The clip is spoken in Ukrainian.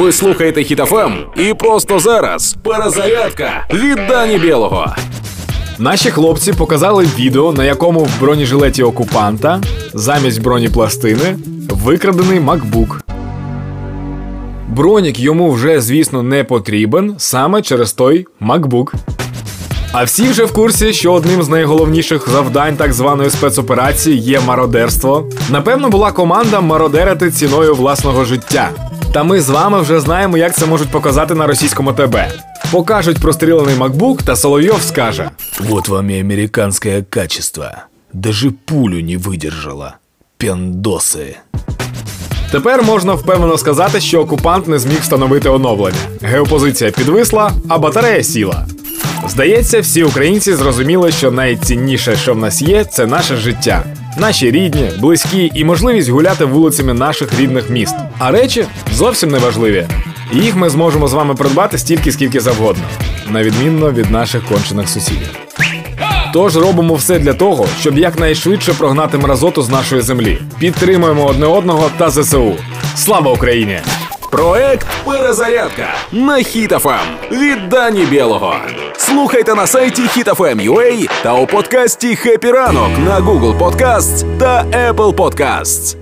Ви слухаєте Хітофем і просто зараз перезарядка від Дані Білого. Наші хлопці показали відео, на якому в бронежилеті окупанта замість бронепластини викрадений MacBook. Бронік йому вже, звісно, не потрібен саме через той MacBook. А всі вже в курсі, що одним з найголовніших завдань так званої спецоперації є мародерство. Напевно, була команда мародерити ціною власного життя. Та ми з вами вже знаємо, як це можуть показати на російському ТБ. Покажуть прострілений MacBook, та Соловйов скаже: Вот вам и американское качество. Даже пулю не выдержала. Пендосы. Тепер можна впевнено сказати, що окупант не зміг встановити оновлення. Геопозиція підвисла, а батарея сіла. Здається, всі українці зрозуміли, що найцінніше, що в нас є, це наше життя, наші рідні, близькі і можливість гуляти вулицями наших рідних міст. А речі зовсім не важливі. Їх ми зможемо з вами придбати стільки, скільки завгодно, на відмінно від наших кончених сусідів. Тож робимо все для того, щоб якнайшвидше прогнати мразоту з нашої землі. Підтримуємо одне одного та ЗСУ. Слава Україні! Проект Перезарядка на Хітофем від Дані Білого. Слухайте на сайті HitFM.ua та у подкасті «Хеппі ранок» на Google Podcasts та Apple Podcasts.